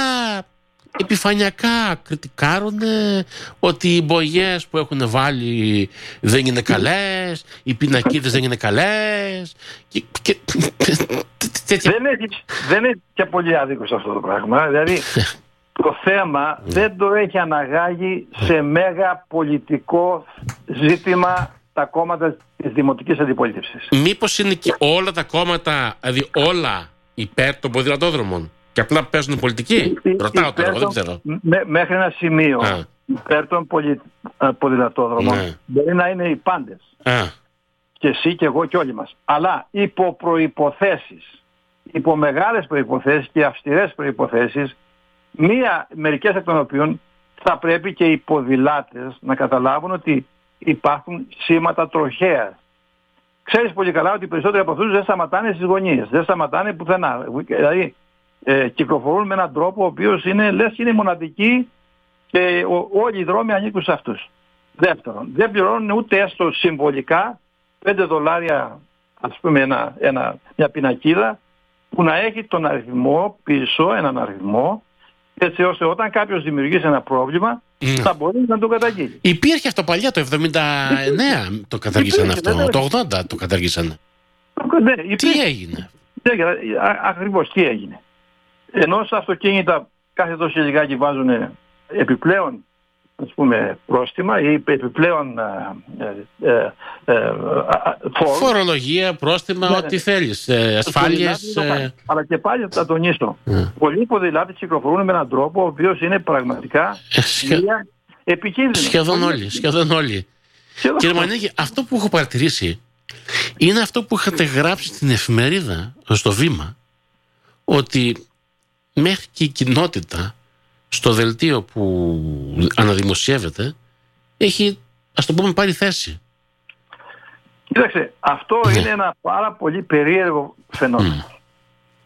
επιφανειακά κριτικάρουν ότι οι μπογιές που έχουν βάλει δεν είναι καλές, οι πινακίδες δεν είναι καλές και, και, δεν, έχει, δεν έχει και πολύ άδικο σε αυτό το πράγμα. Δηλαδή το θέμα δεν το έχει αναγάγει σε μέγα πολιτικό ζήτημα τα κόμματα της δημοτικής αντιπολίτευσης. Μήπως είναι και όλα τα κόμματα, δηλαδή όλα υπέρ των ποδηλατόδρομων και απλά παίζουν πολιτική; Ρωτάω τώρα, δεν ξέρω. μέχρι ένα σημείο υπέρ των πολι, ποδηλατόδρομων ναι. μπορεί να είναι οι πάντες. Και εσύ και εγώ και όλοι μας. Αλλά υπό προϋποθέσεις, υπό μεγάλες προϋποθέσεις και αυστηρές προϋποθέσεις, μία, μερικές εκ των οποίων θα πρέπει και οι ποδηλάτες να καταλάβουν ότι υπάρχουν σήματα τροχέας. Ξέρεις πολύ καλά ότι οι περισσότεροι από αυτούς δεν σταματάνε στις γωνίες, δεν σταματάνε πουθενά. Δηλαδή ε, κυκλοφορούν με έναν τρόπο ο οποίος είναι, λες είναι μοναδική και ο, όλοι οι δρόμοι ανήκουν σε αυτούς. Δεύτερον, δεν πληρώνουν ούτε έστω συμβολικά 5 δολάρια ας πούμε ένα, ένα, μια πινακίδα που να έχει τον αριθμό πίσω, έναν αριθμό έτσι ώστε όταν κάποιος δημιουργήσει ένα πρόβλημα mm. θα μπορεί να το καταγγείλει. Υπήρχε αυτό παλιά, το 79 το καταργήσαν αυτό, το 80 το καταργήσαν. Ναι, τι έγινε; Ναι, ακριβώς τι έγινε. Ενώ στα αυτοκίνητα κάθε τόσο λιγάκι βάζουν επιπλέον ας πούμε πρόστιμα ή επιπλέον ε, ε, ε, Φορολογία, πρόστιμα, ναι, ό,τι ναι. θέλεις, ε, ασφάλειες. Ε... Αλλά και πάλι θα τονίσω. Mm. Πολλοί ποδηλάτες κυκλοφορούν με έναν τρόπο ο οποίος είναι πραγματικά Σχε... επικίνδυνο. Σχεδόν όλοι, σχεδόν όλοι. Κύριε Μανίκη, αυτό που έχω παρατηρήσει είναι αυτό που είχατε γράψει στην εφημερίδα στο βήμα ότι μέχρι και η κοινότητα στο δελτίο που αναδημοσιεύεται έχει, ας το πούμε, πάρει θέση. Κοίταξε, αυτό είναι ένα πάρα πολύ περίεργο φαινόμενο. Mm.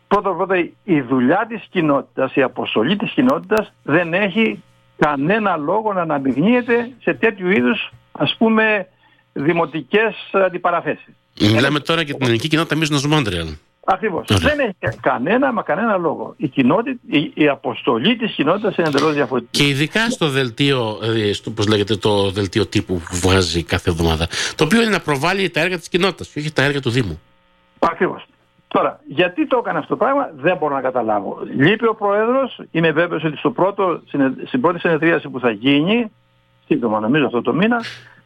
Πρώτα πρώτα η δουλειά της κοινότητας, η αποστολή της κοινότητας δεν έχει κανένα λόγο να αναμειγνύεται σε τέτοιου είδους ας πούμε δημοτικές αντιπαραθέσεις. Μιλάμε τώρα για την ελληνική κοινότητα Μίσνος Μόντρεαλ. Ακριβώς. Δεν έχει κανένα μα κανένα λόγο. Η, κοινότητα, η, η αποστολή της κοινότητας είναι εντελώς διαφορετική. Και ειδικά στο δελτίο, ε, στο, πώς λέγεται, το δελτίο τύπου που βγάζει κάθε εβδομάδα, το οποίο είναι να προβάλλει τα έργα της κοινότητας και όχι τα έργα του Δήμου. Ακριβώς. Τώρα, γιατί το έκανε αυτό το πράγμα δεν μπορώ να καταλάβω. Λείπει ο Πρόεδρος, είμαι βέβαιος ότι στο πρώτο, στην πρώτη συνεδρίαση που θα γίνει, σύντομα νομίζω αυτό το μήνα,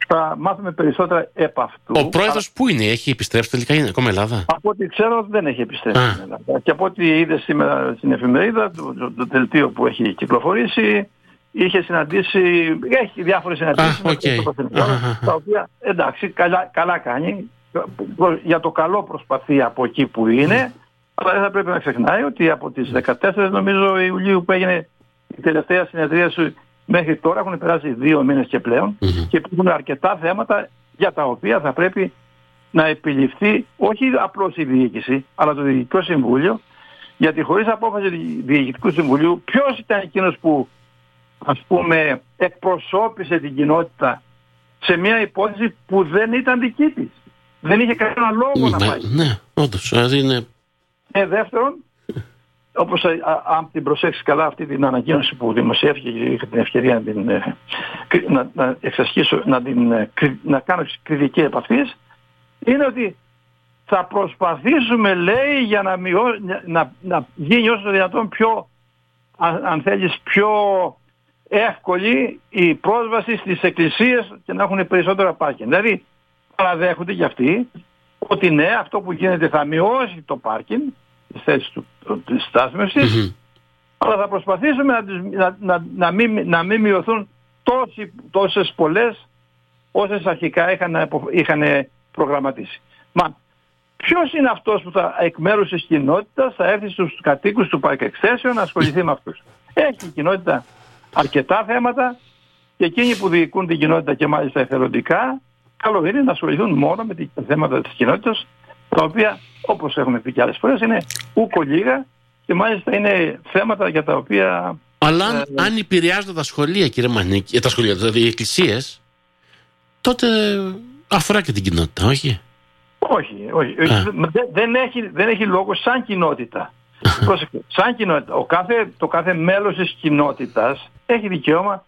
θα μάθουμε περισσότερα επ' αυτού. Ο πρόεδρος που είναι, έχει επιστρέψει τελικά, είναι ακόμα Ελλάδα; Από ό,τι ξέρω δεν έχει επιστρέψει στην Ελλάδα. Και από ό,τι είδε σήμερα στην εφημερίδα, το, το, το δελτίο που έχει κυκλοφορήσει, είχε συναντήσει, έχει διάφορες συναντήσεις okay. τα οποία εντάξει καλά, καλά κάνει, για το καλό προσπαθεί από εκεί που είναι, αλλά δεν θα πρέπει να ξεχνάει ότι από τις 14 νομίζω Ιουλίου που έγινε η τελευταία συνεδρία σου Μέχρι τώρα έχουν περάσει δύο μήνες και πλέον και υπάρχουν αρκετά θέματα για τα οποία θα πρέπει να επιληφθεί όχι απλώς η διοίκηση, αλλά το Διοικητικό Συμβούλιο, γιατί χωρίς απόφαση του Διοικητικού Συμβουλίου, ποιος ήταν εκείνος που ας πούμε εκπροσώπησε την κοινότητα σε μια υπόθεση που δεν ήταν δική της. Δεν είχε κανένα λόγο να ναι, πάει. Ναι, όντως. Δηλαδή είναι... Ε, δεύτερον, όπως αν την προσέξεις καλά αυτή την ανακοίνωση που δημοσιεύτηκε και είχα την ευκαιρία να την ε, να, να εξασχίσω, να, την, ε, να κάνω κριτική επαφής, είναι ότι θα προσπαθήσουμε, λέει, για να, μειώ, να, να γίνει όσο το δυνατόν πιο, αν θέλεις, πιο εύκολη η πρόσβαση στις εκκλησίες και να έχουν περισσότερα πάρκινγκ. Δηλαδή, παραδέχονται και αυτοί ότι ναι, αυτό που γίνεται θα μειώσει το πάρκινγκ, τις θέσεις του, της στάθμευσης, αλλά θα προσπαθήσουμε να, να, να, να, μην, να μην μειωθούν τόσοι, τόσες πολλές όσες αρχικά είχαν, είχαν προγραμματίσει. Μα ποιος είναι αυτός που θα εκ μέρους της κοινότητας θα έρθει στους κατοίκους του Park Extension να ασχοληθεί με αυτούς; Έχει η κοινότητα αρκετά θέματα και εκείνοι που διοικούν την κοινότητα και μάλιστα εθελοντικά καλό είναι να ασχοληθούν μόνο με τα θέματα της κοινότητας τα οποία όπως έχουμε πει και άλλες φορές είναι ούκο λίγα και μάλιστα είναι θέματα για τα οποία... Αλλά αν, ε, αν επηρεάζονται τα σχολεία κύριε Μανίκη, ε, τα σχολεία, δηλαδή οι εκκλησίες τότε αφορά και την κοινότητα, όχι; Όχι, όχι. Δεν, έχει, δεν έχει λόγο σαν κοινότητα. σαν κοινότητα. Ο κάθε, το κάθε μέλος της κοινότητας έχει δικαίωμα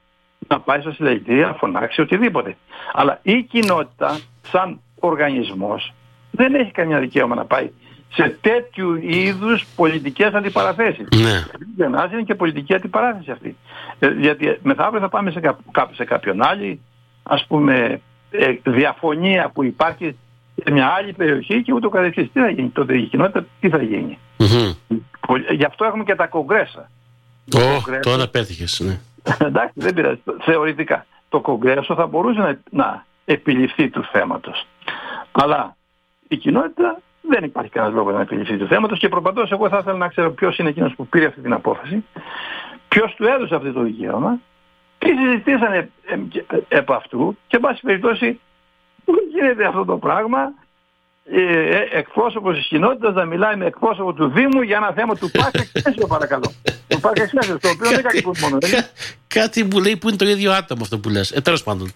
να πάει στα συλλαγητήρια, να φωνάξει οτιδήποτε. Αλλά η κοινότητα σαν οργανισμός δεν έχει καμιά δικαίωμα να πάει σε τέτοιου είδους πολιτικές αντιπαραθέσεις. Ναι. Για είναι και πολιτική αντιπαράθεση αυτή. Ε, γιατί μεθαύριο θα πάμε σε, κά, σε κάποιον άλλη, ας πούμε, ε, διαφωνία που υπάρχει σε μια άλλη περιοχή και ούτω καθεξής. Τι θα γίνει τότε η κοινότητα, τι θα γίνει. Γι' αυτό έχουμε και τα κογκρέσα. Oh, τώρα πέτυχες, ναι. Εντάξει, δεν πειράζει. Θεωρητικά. Το κογκρέσο θα μπορούσε να, να επιληφθεί του θέματος. Αλλά η κοινότητα δεν υπάρχει κανένας λόγος να επιληφθεί του θέματος και προπαντός εγώ θα ήθελα να ξέρω ποιος είναι εκείνος που πήρε αυτή την απόφαση, ποιος του έδωσε αυτό το δικαίωμα, τι συζητήσανε επ' αυτού και εν πάση περιπτώσει δεν γίνεται αυτό το πράγμα ε, ε, εκπρόσωπος της κοινότητας να μιλάει με εκπρόσωπο του Δήμου για ένα θέμα του Πάρκ Εξέσιο παρακαλώ. του Πάρκ Εξέσιο, το οποίο δεν κακούν μόνο. Κάτι που λέει που είναι το ίδιο άτομο αυτό που λες. Ε, τέλος πάντων,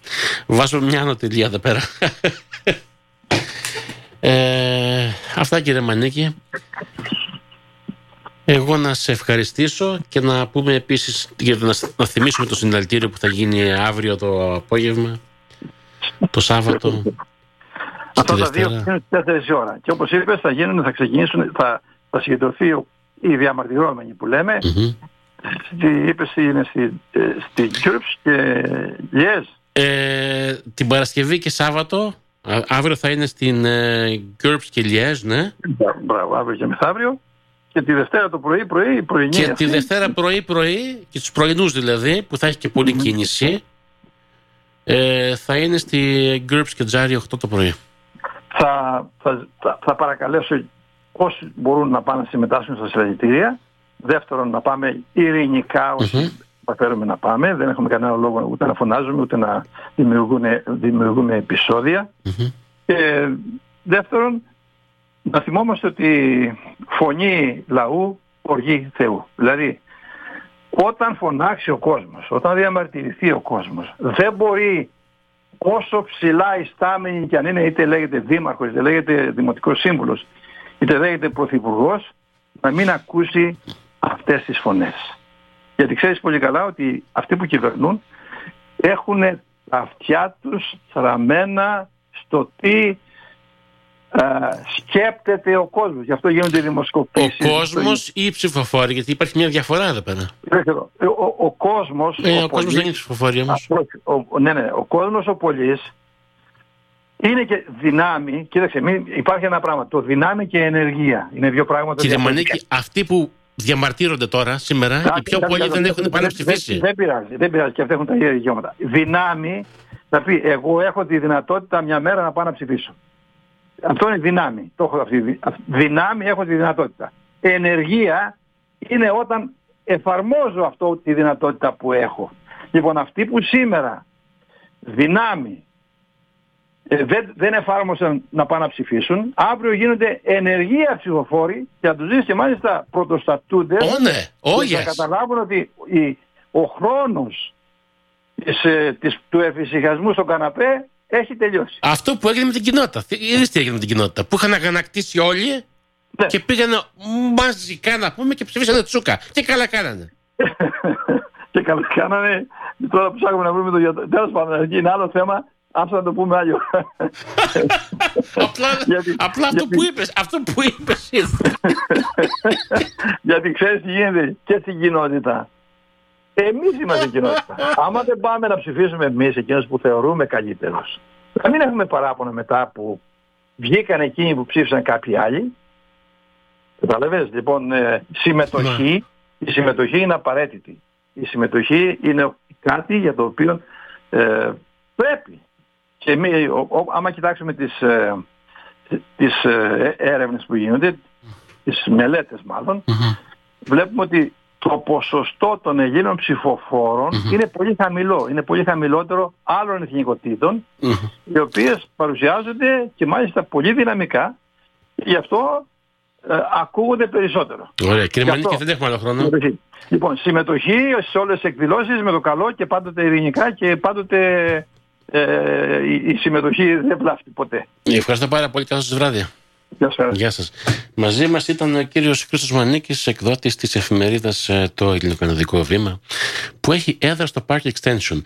βάζω μια ανωτελεία εδώ πέρα. Ε, αυτά κύριε Μανίκη. Εγώ να σε ευχαριστήσω και να πούμε επίσης να, να θυμίσουμε το συνταλτήριο που θα γίνει αύριο το απόγευμα, το Σάββατο. Αυτά τα δύο είναι στις 4 ώρα. Και όπως είπες θα γίνουν, θα ξεκινήσουν, θα, θα συγκεντρωθεί οι διαμαρτυρόμενοι που λέμε. Mm-hmm. Είπες είναι στη, ε, στη και Yes. Ε, την Παρασκευή και Σάββατο αύριο θα είναι στην ε, και Liège, ναι. Μπράβο, αύριο και μεθαύριο. Και τη Δευτέρα το πρωί, πρωί, πρωινή. Και τη Δευτέρα πρωί, πρωί, και τους πρωινούς δηλαδή, που θα έχει και πολλή κίνηση, ε, θα είναι στη Γκέρπς και Τζάρι 8 το πρωί. Θα, θα, θα, παρακαλέσω όσοι μπορούν να πάνε να συμμετάσχουν στα συλλαγητήρια. Δεύτερον, να πάμε ειρηνικά καταφέρουμε να πάμε. Δεν έχουμε κανένα λόγο ούτε να φωνάζουμε ούτε να δημιουργούμε, δημιουργούμε επεισόδια. Και δεύτερον, να θυμόμαστε ότι φωνή λαού οργή Θεού. Δηλαδή, όταν φωνάξει ο κόσμος, όταν διαμαρτυρηθεί ο κόσμος, δεν μπορεί όσο ψηλά ιστάμενη και αν είναι είτε λέγεται δήμαρχος, είτε λέγεται δημοτικός σύμβουλος, είτε λέγεται πρωθυπουργός, να μην ακούσει αυτές τις φωνές. Γιατί ξέρεις πολύ καλά ότι αυτοί που κυβερνούν έχουν τα αυτιά τους στραμμένα στο τι ε, σκέπτεται ο κόσμος. Γι' αυτό γίνονται οι δημοσκοπήσεις. Ο κόσμος ή οι ψηφοφόροι, γιατί υπάρχει μια διαφορά εδώ πέρα. Ο, ο, ο κόσμος... Ε, ο, ο κόσμος δεν είναι ψηφοφόροι όμως. Ο, ναι, ναι, ο κόσμος ο πολίς είναι και δυνάμει, κοίταξε, μην, υπάρχει ένα πράγμα, το δυνάμει και ενεργεία. Είναι δύο πράγματα. Κύριε Μανίκη, αυτοί που διαμαρτύρονται τώρα, σήμερα, οι πιο πολλοί δεν έχουν επαναψηφίσει. Δεν, δεν πειράζει, δεν πειράζει και αυτοί έχουν τα ίδια δικαιώματα. Δυνάμει, θα πει, εγώ έχω τη δυνατότητα μια μέρα να πάω να ψηφίσω. Αυτό είναι δυνάμει. Το έχω αυτή. Δυνάμει έχω τη δυνατότητα. Ενεργεία είναι όταν εφαρμόζω αυτό τη δυνατότητα που έχω. Λοιπόν, αυτοί που σήμερα δυνάμει ε, δεν, δεν εφάρμοσαν να πάνε να ψηφίσουν. Αύριο γίνονται ενεργεία ψηφοφόροι και θα τους δεις και μάλιστα πρωτοστατούνται oh, ναι. oh, yes. καταλάβουν ότι η, ο χρόνος της, ε, της, του εφησυχασμού στον καναπέ έχει τελειώσει. Αυτό που έγινε με την κοινότητα. Είδες τι έγινε με την κοινότητα. Που είχαν αγανακτήσει όλοι ναι. και πήγαν μαζικά να πούμε και ψηφίσανε τσούκα. Τι καλά κάνανε. και καλά κάνανε. Τώρα που ψάχνουμε να βρούμε το γιατρό. Τέλος πάντων, είναι άλλο θέμα. Άσε να το πούμε άλλο. απλά, γιατί, απλά αυτό που είπες, αυτό που είπες γιατί ξέρεις τι γίνεται και στην κοινότητα. Εμείς είμαστε κοινότητα. Άμα δεν πάμε να ψηφίσουμε εμείς εκείνους που θεωρούμε καλύτερους, να μην έχουμε παράπονο μετά που βγήκαν εκείνοι που ψήφισαν κάποιοι άλλοι. Καταλαβαίνεις, λοιπόν, ε, συμμετοχή, ναι. η συμμετοχή είναι απαραίτητη. Η συμμετοχή είναι κάτι για το οποίο ε, πρέπει και μη, ο, άμα κοιτάξουμε τις, ε, τις ε, έρευνες που γίνονται, τις μελέτες βλέπουμε ότι το ποσοστό των Ελλήνων είναι πολύ χαμηλό. Είναι πολύ χαμηλότερο άλλων οι οποίες παρουσιάζονται και μάλιστα πολύ δυναμικά. Γι' αυτό ε, ακούγονται περισσότερο. Ωραία. Κύριε Μανίκη, δεν έχουμε άλλο χρόνο. Λοιπόν, συμμετοχή σε όλες τις εκδηλώσεις με το καλό και πάντοτε ειρηνικά και πάντοτε ε, η, συμμετοχή δεν βλάφτει ποτέ. Ευχαριστώ πάρα πολύ. Καλό σας βράδυ. Γεια σας. Γεια σας. Μαζί μας ήταν ο κύριος Χρήστος Μανίκης, εκδότης της εφημερίδας ε, το Ελληνοκαναδικό Βήμα, που έχει έδρα στο Park Extension.